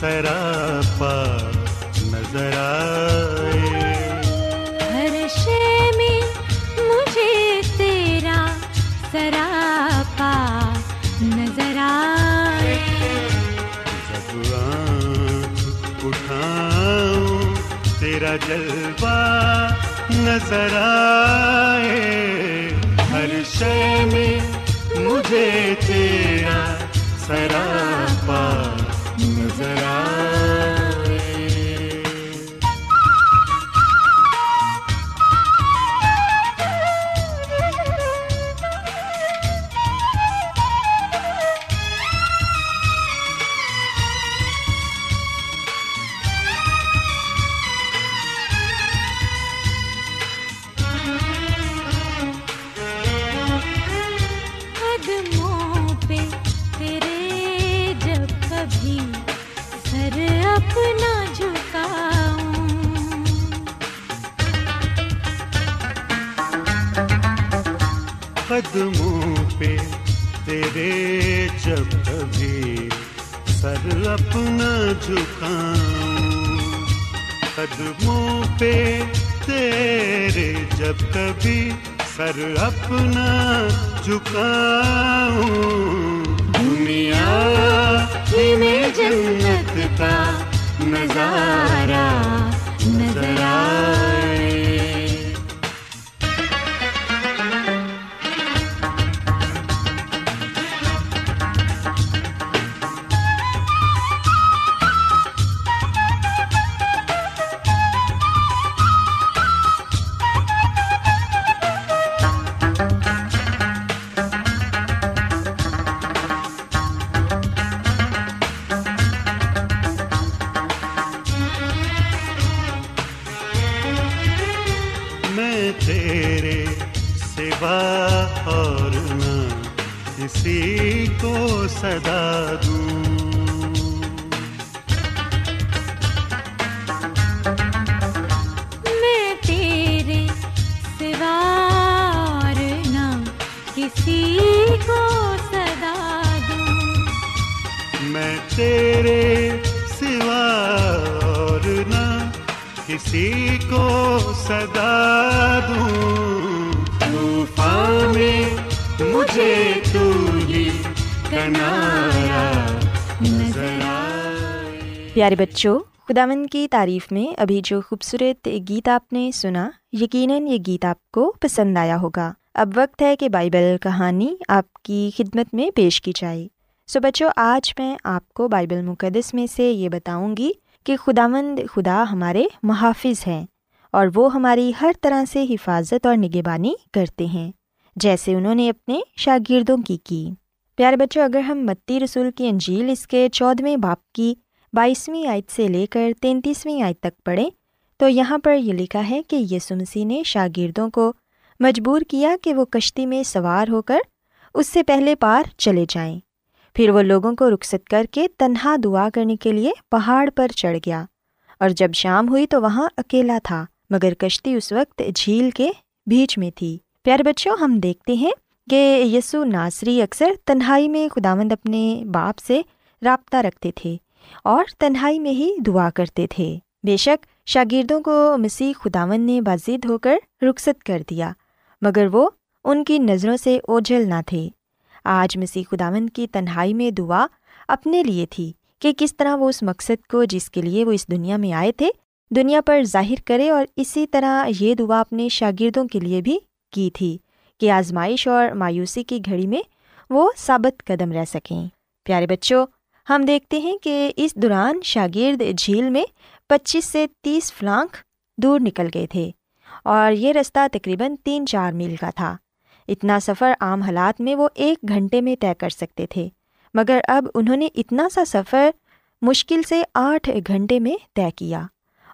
سراپا نظر آئے ہر شے میں مجھے تیرا سراپا نظر آئے جب آنکھ اٹھاؤں تیرا جلوہ نظر آئے۔ ہر شے میں مجھے تیرا سر اپنا جھکاؤں تیرے سوا اور نہ کسی کو صدا دوں۔ طوفان میں مجھے تو ہی کنارا نظر آئے۔ پیارے بچوں خداون کی تعریف میں ابھی جو خوبصورت گیت آپ نے سنا، یقیناً یہ گیت آپ کو پسند آیا ہوگا۔ اب وقت ہے کہ بائبل کہانی آپ کی خدمت میں پیش کی جائے۔ سو بچوں، آج میں آپ کو بائبل مقدس میں سے یہ بتاؤں گی کہ خداوند خدا ہمارے محافظ ہیں اور وہ ہماری ہر طرح سے حفاظت اور نگہبانی کرتے ہیں، جیسے انہوں نے اپنے شاگردوں کی کی۔ پیارے بچوں، اگر ہم متی رسول کی انجیل اس کے چودھویں باپ کی بائیسویں آیت سے لے کر تینتیسویں آیت تک پڑھیں، تو یہاں پر یہ لکھا ہے کہ یسو مسیح نے شاگردوں کو مجبور کیا کہ وہ کشتی میں سوار ہو کر اس سے پہلے پار چلے جائیں۔ پھر وہ لوگوں کو رخصت کر کے تنہا دعا کرنے کے لیے پہاڑ پر چڑھ گیا۔ اور جب شام ہوئی تو وہاں اکیلا تھا، مگر کشتی اس وقت جھیل کے بیچ میں تھی۔ پیارے بچوں، ہم دیکھتے ہیں کہ یسو ناصری اکثر تنہائی میں خداوند اپنے باپ سے رابطہ رکھتے تھے اور تنہائی میں ہی دعا کرتے تھے۔ بے شک شاگردوں کو مسیح خداون نے بازید ہو کر رخصت کر دیا، مگر وہ ان کی نظروں سے اوجھل نہ تھے۔ آج مسیح خداون کی تنہائی میں دعا اپنے لیے تھی کہ کس طرح وہ اس مقصد کو جس کے لیے وہ اس دنیا میں آئے تھے، دنیا پر ظاہر کرے اور اسی طرح یہ دعا اپنے شاگردوں کے لیے بھی کی تھی کہ آزمائش اور مایوسی کی گھڑی میں وہ ثابت قدم رہ سکیں۔ پیارے بچوں، ہم دیکھتے ہیں کہ اس دوران شاگرد جھیل میں پچیس سے تیس فلانک دور نکل گئے تھے اور یہ رستہ تقریباً تین چار میل کا تھا۔ اتنا سفر عام حالات میں وہ ایک گھنٹے میں طے کر سکتے تھے۔ مگر اب انہوں نے اتنا سا سفر مشکل سے آٹھ گھنٹے میں طے کیا۔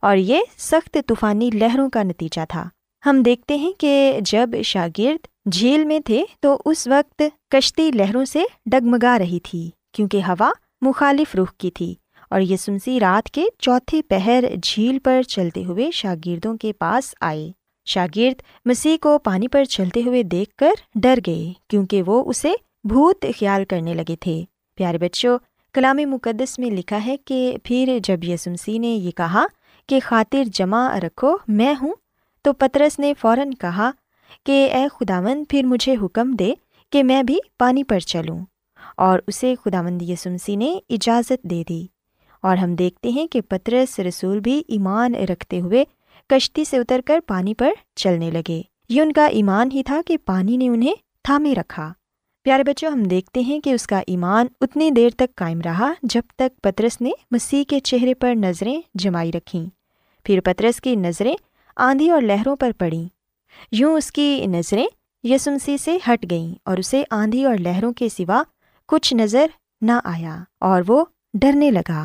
اور یہ سخت طوفانی لہروں کا نتیجہ تھا۔ ہم دیکھتے ہیں کہ جب شاگرد جھیل میں تھے تو اس وقت کشتی لہروں سے ڈگمگا رہی تھی، کیونکہ ہوا مخالف رخ کی تھی۔ اور یہ سنسی رات کے چوتھے پہر جھیل پر چلتے ہوئے شاگردوں کے پاس آئے۔ شاگرد مسیح کو پانی پر چلتے ہوئے دیکھ کر ڈر گئے کیونکہ وہ اسے بھوت خیال کرنے لگے تھے۔ پیارے بچوں، کلام مقدس میں لکھا ہے کہ پھر جب یسمسی نے یہ کہا کہ خاطر جمع رکھو، میں ہوں، تو پترس نے فوراً کہا کہ، اے خداون پھر مجھے حکم دے کہ میں بھی پانی پر چلوں اور اسے خداوند یسمسی نے اجازت دے دی۔ اور ہم دیکھتے ہیں کہ پترس رسول بھی ایمان رکھتے ہوئے کشتی سے اتر کر پانی پر چلنے لگے۔ یہ ان کا ایمان ہی تھا کہ پانی نے انہیں تھامے رکھا۔ پیارے بچوں، ہم دیکھتے ہیں کہ اس کا ایمان اتنی دیر تک قائم رہا جب تک پترس نے مسیح کے چہرے پر نظریں جمائی رکھیں۔ پھر پترس کی نظریں آندھی اور لہروں پر پڑیں۔ یوں اس کی نظریں یسمسی سے ہٹ گئیں اور اسے آندھی اور لہروں کے سوا کچھ نظر نہ آیا اور وہ ڈرنے لگا۔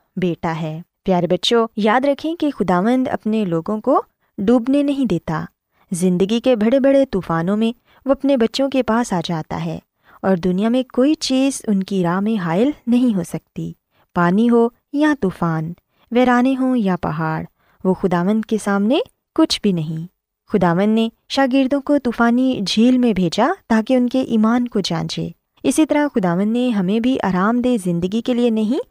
بیٹا ہے۔ پیارے بچوں، یاد رکھیں کہ خداوند اپنے لوگوں کو ڈوبنے نہیں دیتا۔ زندگی کے بڑے بڑے طوفانوں میں وہ اپنے بچوں کے پاس آ جاتا ہے اور دنیا میں کوئی چیز ان کی راہ میں حائل نہیں ہو سکتی۔ پانی ہو یا طوفان، ویرانے ہوں یا پہاڑ، وہ خداوند کے سامنے کچھ بھی نہیں۔ خداون نے شاگردوں کو طوفانی جھیل میں بھیجا تاکہ ان کے ایمان کو جانچے۔ اسی طرح خداون نے ہمیں بھی آرام دہ زندگی کے لیے نہیں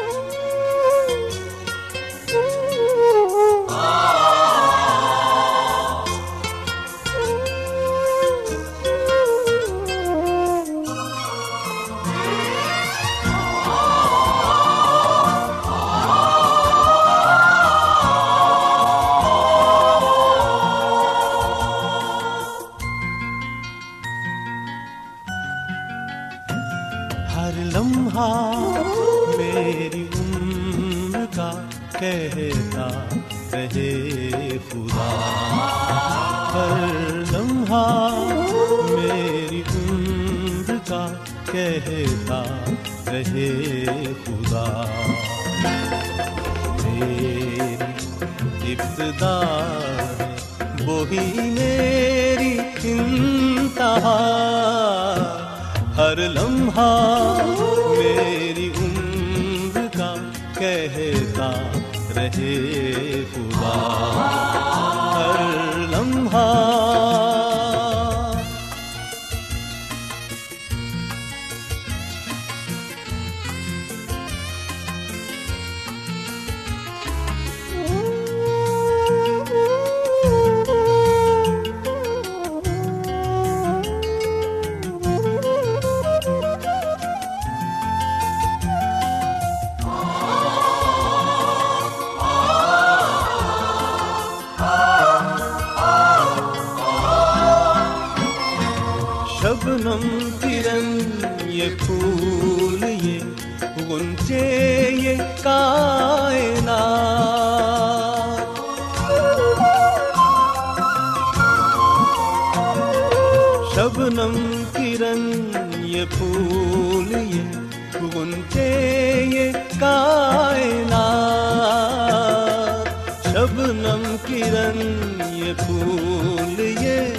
کرن یہ پھول یہ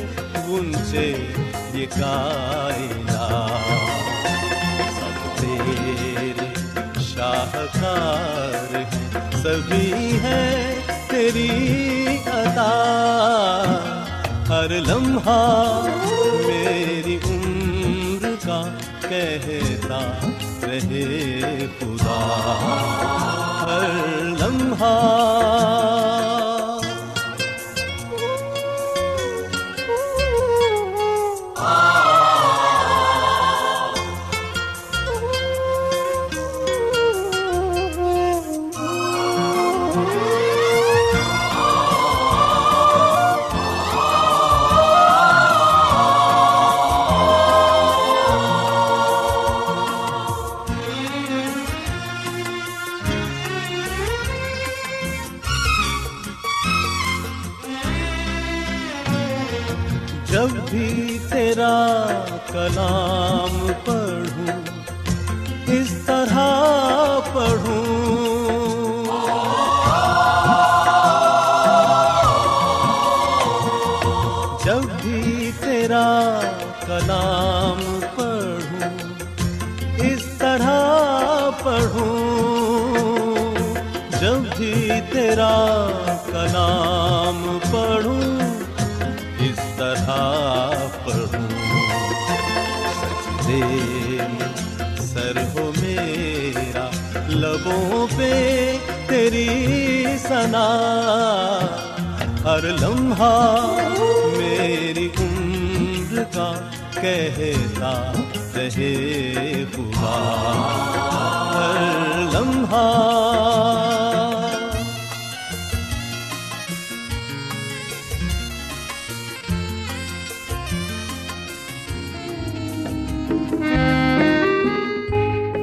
گنچے یہ سب تیرے شاہکار سبھی ہے تیری عطا ہر لمحہ میری عمر کا کہتا رہے خدا ہر لمحہ بھی تیرا کلام پر سنا ہر لمحہ میری عمر کا کہتا رہے خدا۔ ہر لمحہ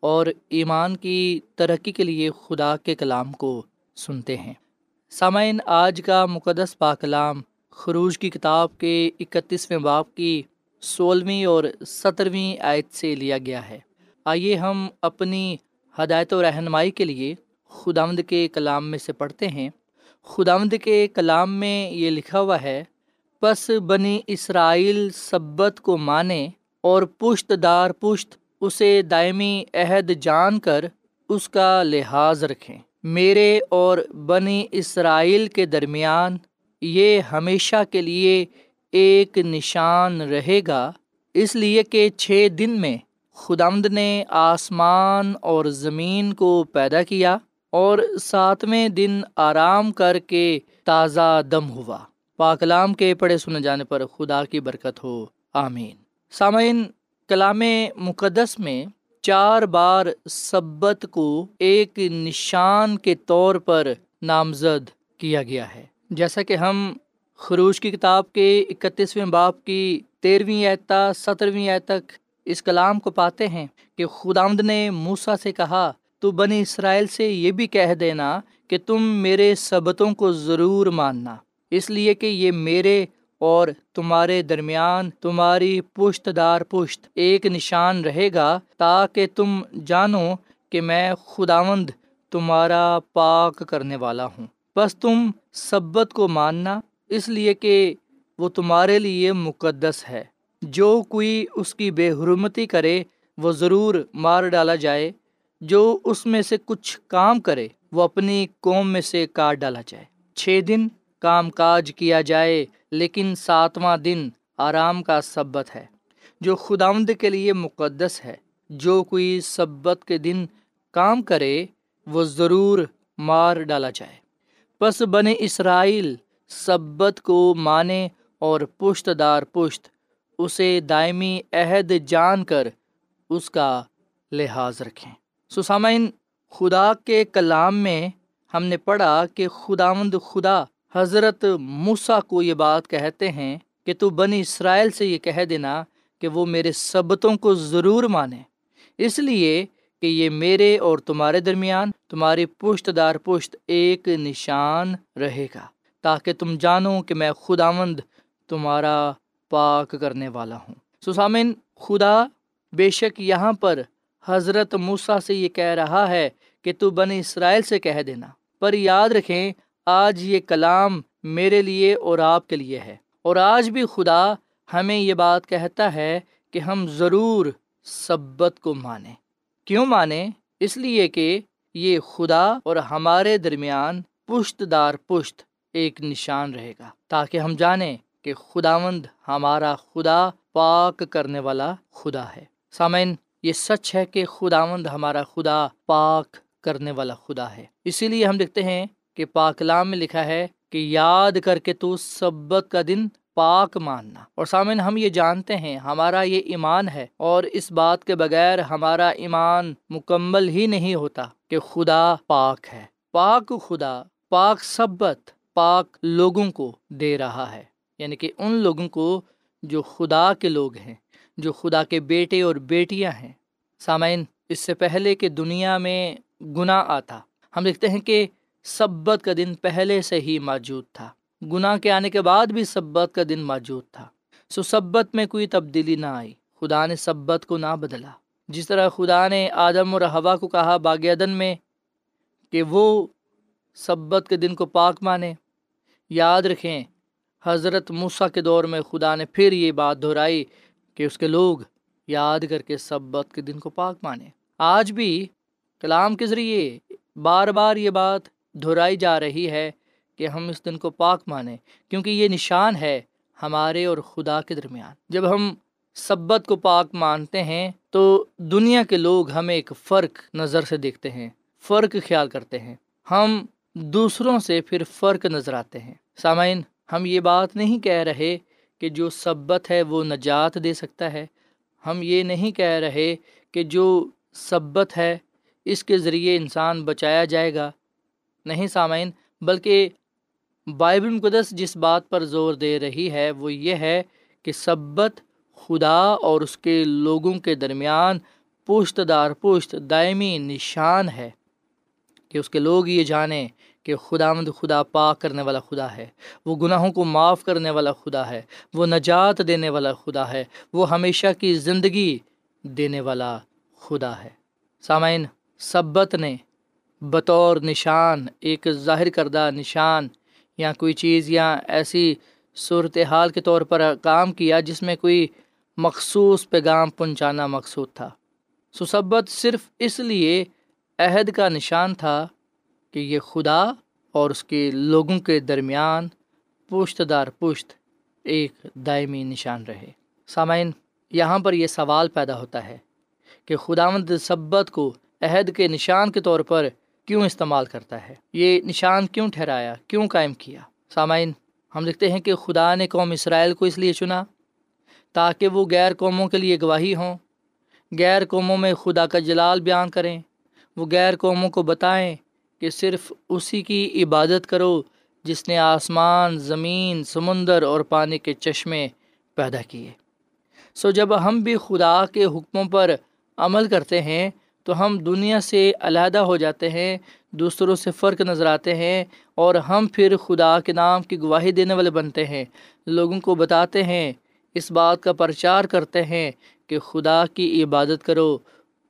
اور ایمان کی ترقی کے لیے خدا کے کلام کو سنتے ہیں۔ سامعین، آج کا مقدس پاکلام خروج کی کتاب کے اکتیسویں باپ کی سولہویں اور سترویں آیت سے لیا گیا ہے۔ آئیے ہم اپنی ہدایت و رہنمائی کے لیے خداوند کے کلام میں سے پڑھتے ہیں۔ خداوند کے کلام میں یہ لکھا ہوا ہے، پس بنی اسرائیل سبت کو مانے اور پشت دار پشت اسے دائمی عہد جان کر اس کا لحاظ رکھیں۔ میرے اور بنی اسرائیل کے درمیان یہ ہمیشہ کے لیے ایک نشان رہے گا، اس لیے کہ چھ دن میں خدمد نے آسمان اور زمین کو پیدا کیا اور ساتویں دن آرام کر کے تازہ دم ہوا۔ پاکلام کے پڑھے سنے جانے پر خدا کی برکت ہو۔ آمین۔ سامعین کلام مقدس میں چار بار سبت کو ایک نشان کے طور پر نامزد کیا گیا ہے۔ جیسا کہ ہم خروش کی کتاب کے اکتیسویں باپ کی تیرہویں اعتا سترویں اے تک اس کلام کو پاتے ہیں کہ خدامد نے موسا سے کہا، تو بنی اسرائیل سے یہ بھی کہہ دینا کہ تم میرے سبتوں کو ضرور ماننا۔ اس لیے کہ یہ میرے اور تمہارے درمیان تمہاری پشت دار پشت ایک نشان رہے گا تاکہ تم جانو کہ میں خداوند تمہارا پاک کرنے والا ہوں۔ بس تم سبت کو ماننا اس لیے کہ وہ تمہارے لیے مقدس ہے۔ جو کوئی اس کی بے حرمتی کرے، وہ ضرور مار ڈالا جائے۔ جو اس میں سے کچھ کام کرے، وہ اپنی قوم میں سے کاٹ ڈالا جائے۔ چھ دن کام کاج کیا جائے۔ لیکن ساتواں دن آرام کا سبت ہے، جو خداوند کے لیے مقدس ہے۔ جو کوئی سبت کے دن کام کرے، وہ ضرور مار ڈالا جائے۔ پس بنے اسرائیل سبت کو مانے اور پشت دار پشت، اسے دائمی عہد جان کر اس کا لحاظ رکھیں۔ سسامین خدا کے کلام میں ہم نے پڑھا کہ خداوند خدا حضرت موسا کو یہ بات کہتے ہیں کہ تو بنی اسرائیل سے یہ کہہ دینا کہ وہ میرے سبتوں کو ضرور مانے۔ اس لیے کہ یہ میرے اور تمہارے درمیان تمہاری پشت دار پشت ایک نشان رہے گا، تاکہ تم جانو کہ میں خدا مند تمہارا پاک کرنے والا ہوں۔ سسامن خدا بے شک یہاں پر حضرت موسا سے یہ کہہ رہا ہے کہ تو بنی اسرائیل سے کہہ دینا۔ پر یاد رکھیں آج یہ کلام میرے لیے اور آپ کے لیے ہے۔ اور آج بھی خدا ہمیں یہ بات کہتا ہے کہ ہم ضرور سبت کو مانیں۔ کیوں مانیں؟ اس لیے کہ یہ خدا اور ہمارے درمیان پشت دار پشت ایک نشان رہے گا۔ تاکہ ہم جانیں کہ خداوند ہمارا خدا پاک کرنے والا خدا ہے۔ سامعین، یہ سچ ہے کہ خداوند ہمارا خدا پاک کرنے والا خدا ہے۔ اسی لیے ہم دیکھتے ہیں کہ پاکلام میں لکھا ہے کہ یاد کر کے تو سبت کا دن پاک ماننا۔ اور سامن ہم یہ جانتے ہیں، ہمارا یہ ایمان ہے، اور اس بات کے بغیر ہمارا ایمان مکمل ہی نہیں ہوتا کہ خدا پاک ہے۔ پاک خدا، پاک سبت، پاک لوگوں کو دے رہا ہے۔ یعنی کہ ان لوگوں کو جو خدا کے لوگ ہیں، جو خدا کے بیٹے اور بیٹیاں ہیں۔ سامعین، اس سے پہلے کہ دنیا میں گناہ آتا، ہم دیکھتے ہیں کہ سبت کا دن پہلے سے ہی موجود تھا۔ گناہ کے آنے کے بعد بھی سبت کا دن موجود تھا۔ سو سبت میں کوئی تبدیلی نہ آئی۔ خدا نے سبت کو نہ بدلا۔ جس طرح خدا نے آدم اور ہوا کو کہا باغ عدن میں کہ وہ سبت کے دن کو پاک مانے۔ یاد رکھیں، حضرت موسیٰ کے دور میں خدا نے پھر یہ بات دہرائی کہ اس کے لوگ یاد کر کے سبت کے دن کو پاک مانے۔ آج بھی کلام کے ذریعے بار بار یہ بات دہرائی جا رہی ہے کہ ہم اس دن کو پاک مانیں، کیونکہ یہ نشان ہے ہمارے اور خدا کے درمیان۔ جب ہم سبت کو پاک مانتے ہیں، تو دنیا کے لوگ ہمیں ایک فرق نظر سے دیکھتے ہیں، فرق خیال کرتے ہیں۔ ہم دوسروں سے پھر فرق نظر آتے ہیں۔ سامعین، ہم یہ بات نہیں کہہ رہے کہ جو سبت ہے وہ نجات دے سکتا ہے۔ ہم یہ نہیں کہہ رہے کہ جو سبت ہے، اس کے ذریعے انسان بچایا جائے گا۔ نہیں سامعین، بلکہ بائبل مقدس جس بات پر زور دے رہی ہے، وہ یہ ہے کہ سبت خدا اور اس کے لوگوں کے درمیان پشت دار پشت دائمی نشان ہے کہ اس کے لوگ یہ جانیں کہ خدا مند خدا پاک کرنے والا خدا ہے، وہ گناہوں کو معاف کرنے والا خدا ہے، وہ نجات دینے والا خدا ہے، وہ ہمیشہ کی زندگی دینے والا خدا ہے۔ سامعین، سبت نے بطور نشان، ایک ظاہر کردہ نشان یا کوئی چیز یا ایسی صورت حال کے طور پر کام کیا جس میں کوئی مخصوص پیغام پہنچانا مقصود تھا۔ سسبت صرف اس لیے عہد کا نشان تھا کہ یہ خدا اور اس کے لوگوں کے درمیان پشت دار پشت ایک دائمی نشان رہے۔ سامعین، یہاں پر یہ سوال پیدا ہوتا ہے کہ خدا مند سبت کو عہد کے نشان کے طور پر کیوں استعمال کرتا ہے؟ یہ نشان کیوں ٹھہرایا؟ کیوں قائم کیا؟ سامعین، ہم دیکھتے ہیں کہ خدا نے قوم اسرائیل کو اس لیے چنا تاکہ وہ غیر قوموں کے لیے گواہی ہوں۔ غیر قوموں میں خدا کا جلال بیان کریں۔ وہ غیر قوموں کو بتائیں کہ صرف اسی کی عبادت کرو جس نے آسمان، زمین، سمندر اور پانی کے چشمے پیدا کیے۔ سو جب ہم بھی خدا کے حکموں پر عمل کرتے ہیں تو ہم دنیا سے علیحدہ ہو جاتے ہیں، دوسروں سے فرق نظر آتے ہیں اور ہم پھر خدا کے نام کی گواہی دینے والے بنتے ہیں۔ لوگوں کو بتاتے ہیں، اس بات کا پرچار کرتے ہیں کہ خدا کی عبادت کرو۔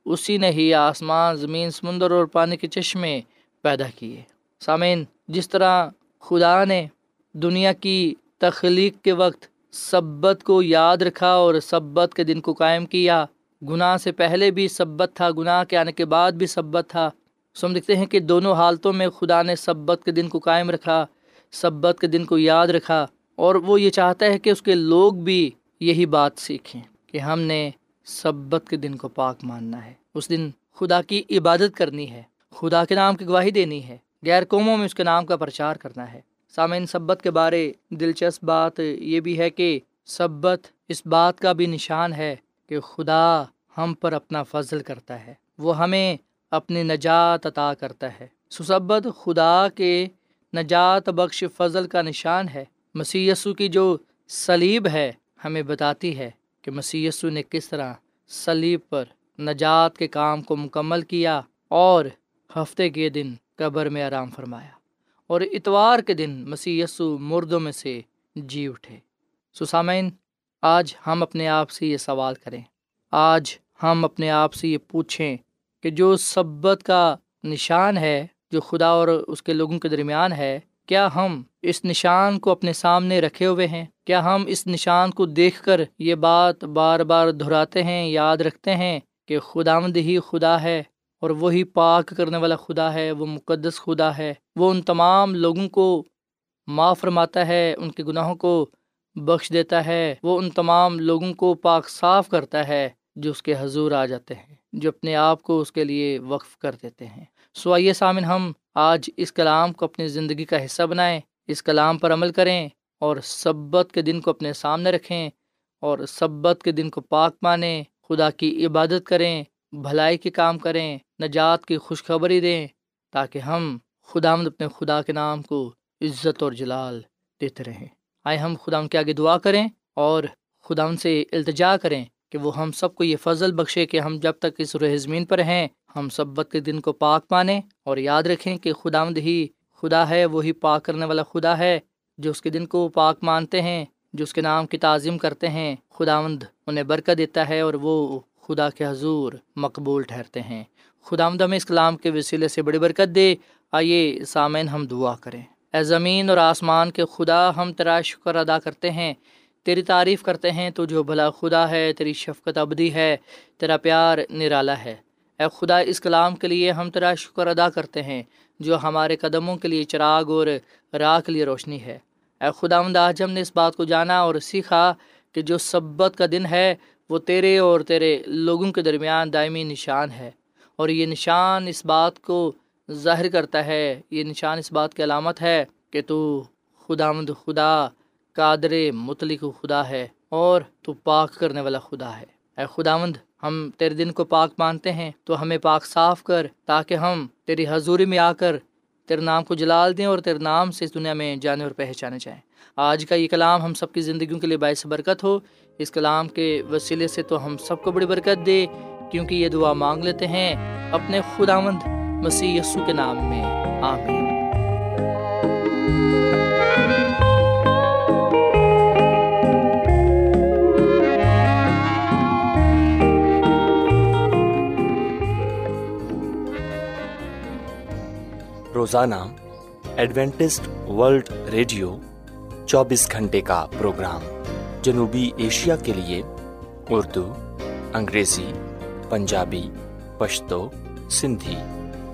اسی نے ہی آسمان، زمین، سمندر اور پانی کے چشمے پیدا کیے۔ سامعین، جس طرح خدا نے دنیا کی تخلیق کے وقت سبت کو یاد رکھا اور سبت کے دن کو قائم کیا گناہ سے پہلے بھی سبت تھا، گناہ کے آنے کے بعد بھی سبت تھا۔ سو ہم دیکھتے ہیں کہ دونوں حالتوں میں خدا نے سبت کے دن کو قائم رکھا، سبت کے دن کو یاد رکھا۔ اور وہ یہ چاہتا ہے کہ اس کے لوگ بھی یہی بات سیکھیں کہ ہم نے سبت کے دن کو پاک ماننا ہے۔ اس دن خدا کی عبادت کرنی ہے، خدا کے نام کی گواہی دینی ہے، غیر قوموں میں اس کے نام کا پرچار کرنا ہے۔ سامعین، سبت کے بارے دلچسپ بات یہ بھی ہے کہ سبت اس بات کا بھی نشان ہے کہ خدا ہم پر اپنا فضل کرتا ہے۔ وہ ہمیں اپنی نجات عطا کرتا ہے۔ سسبت خدا کے نجات بخش فضل کا نشان ہے۔ مسی کی جو سلیب ہے ہمیں بتاتی ہے کہ مسی نے کس طرح سلیب پر نجات کے کام کو مکمل کیا اور ہفتے کے دن قبر میں آرام فرمایا۔ اور اتوار کے دن مسی مردوں میں سے جی اٹھے۔ سسامین آج ہم اپنے آپ سے یہ سوال کریں۔ آج ہم اپنے آپ سے یہ پوچھیں کہ جو سبت کا نشان ہے، جو خدا اور اس کے لوگوں کے درمیان ہے، کیا ہم اس نشان کو اپنے سامنے رکھے ہوئے ہیں؟ کیا ہم اس نشان کو دیکھ کر یہ بات بار بار دہراتے ہیں، یاد رکھتے ہیں کہ خدا مند ہی خدا ہے اور وہی پاک کرنے والا خدا ہے، وہ مقدس خدا ہے، وہ ان تمام لوگوں کو معاف فرماتا ہے، ان کے گناہوں کو بخش دیتا ہے، وہ ان تمام لوگوں کو پاک صاف کرتا ہے جو اس کے حضور آ جاتے ہیں، جو اپنے آپ کو اس کے لیے وقف کر دیتے ہیں۔ سو آئیے سامن ہم آج اس کلام کو اپنی زندگی کا حصہ بنائیں، اس کلام پر عمل کریں اور سبت کے دن کو اپنے سامنے رکھیں اور سبت کے دن کو پاک مانیں، خدا کی عبادت کریں، بھلائی کے کام کریں، نجات کی خوشخبری دیں تاکہ ہم خدا مد اپنے خدا کے نام کو عزت اور جلال دیتے رہیں۔ آئے ہم خدا ان کے آگے دعا کریں اور خدا ان سے التجا کریں کہ وہ ہم سب کو یہ فضل بخشے کہ ہم جب تک اس روح زمین پر ہیں، ہم سبت کے دن کو پاک مانیں اور یاد رکھیں کہ خداوند ہی خدا ہے وہی پاک کرنے والا خدا ہے، جو اس کے دن کو پاک مانتے ہیں، جو اس کے نام کی تعظیم کرتے ہیں، خداوند انہیں برکت دیتا ہے اور وہ خدا کے حضور مقبول ٹھہرتے ہیں۔ خدا ہمیں اس کلام کے وسیلے سے بڑی برکت دے۔ آئیے سامعین ہم دعا کریں۔ اے زمین اور آسمان کے خدا، ہم تیرا شکر ادا کرتے ہیں، تیری تعریف کرتے ہیں، تو جو بھلا خدا ہے، تیری شفقت ابدی ہے، تیرا پیار نرالا ہے۔ اے خدا، اس کلام کے لیے ہم تیرا شکر ادا کرتے ہیں، جو ہمارے قدموں کے لیے چراغ اور راہ کے لیے روشنی ہے۔ اے خدا آج ہم نے اس بات کو جانا اور سیکھا کہ جو سبت کا دن ہے، وہ تیرے اور تیرے لوگوں کے درمیان دائمی نشان ہے۔ اور یہ نشان اس بات کو ظاہر کرتا ہے، یہ نشان اس بات کی علامت ہے کہ تو خدا مند خدا، قادر مطلق خدا ہے اور تو پاک کرنے والا خدا ہے۔ اے خدا مند ہم تیرے دن کو پاک مانتے ہیں، تو ہمیں پاک صاف کر تاکہ ہم تیری حضوری میں آ کر تیرے نام کو جلال دیں اور تیرے نام سے اس دنیا میں جانے اور پہچانے جائیں۔ آج کا یہ کلام ہم سب کی زندگیوں کے لیے باعث برکت ہو۔ اس کلام کے وسیلے سے تو ہم سب کو بڑی برکت دے، کیونکہ یہ دعا مانگ لیتے ہیں اپنے خداوند مسیح یسو کے نام میں، آمین۔ روزانہ ایڈوینٹسٹ ورلڈ ریڈیو چوبیس گھنٹے کا پروگرام جنوبی ایشیا کے لیے اردو، انگریزی، پنجابی، پشتو، سندھی۔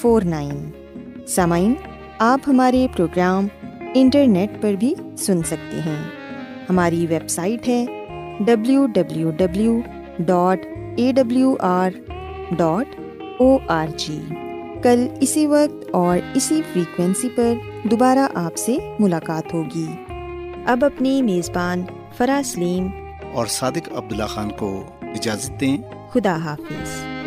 four nine. سامعین آپ ہمارے پروگرام انٹرنیٹ پر بھی سن سکتے ہیں۔ ہماری ویب سائٹ ہے W W W dot A W R dot O R G. کل اسی وقت اور اسی فریکوینسی پر دوبارہ آپ سے ملاقات ہوگی۔ اب اپنی میزبان فرا سلیم اور صادق عبداللہ خان کو اجازت دیں۔ خدا حافظ۔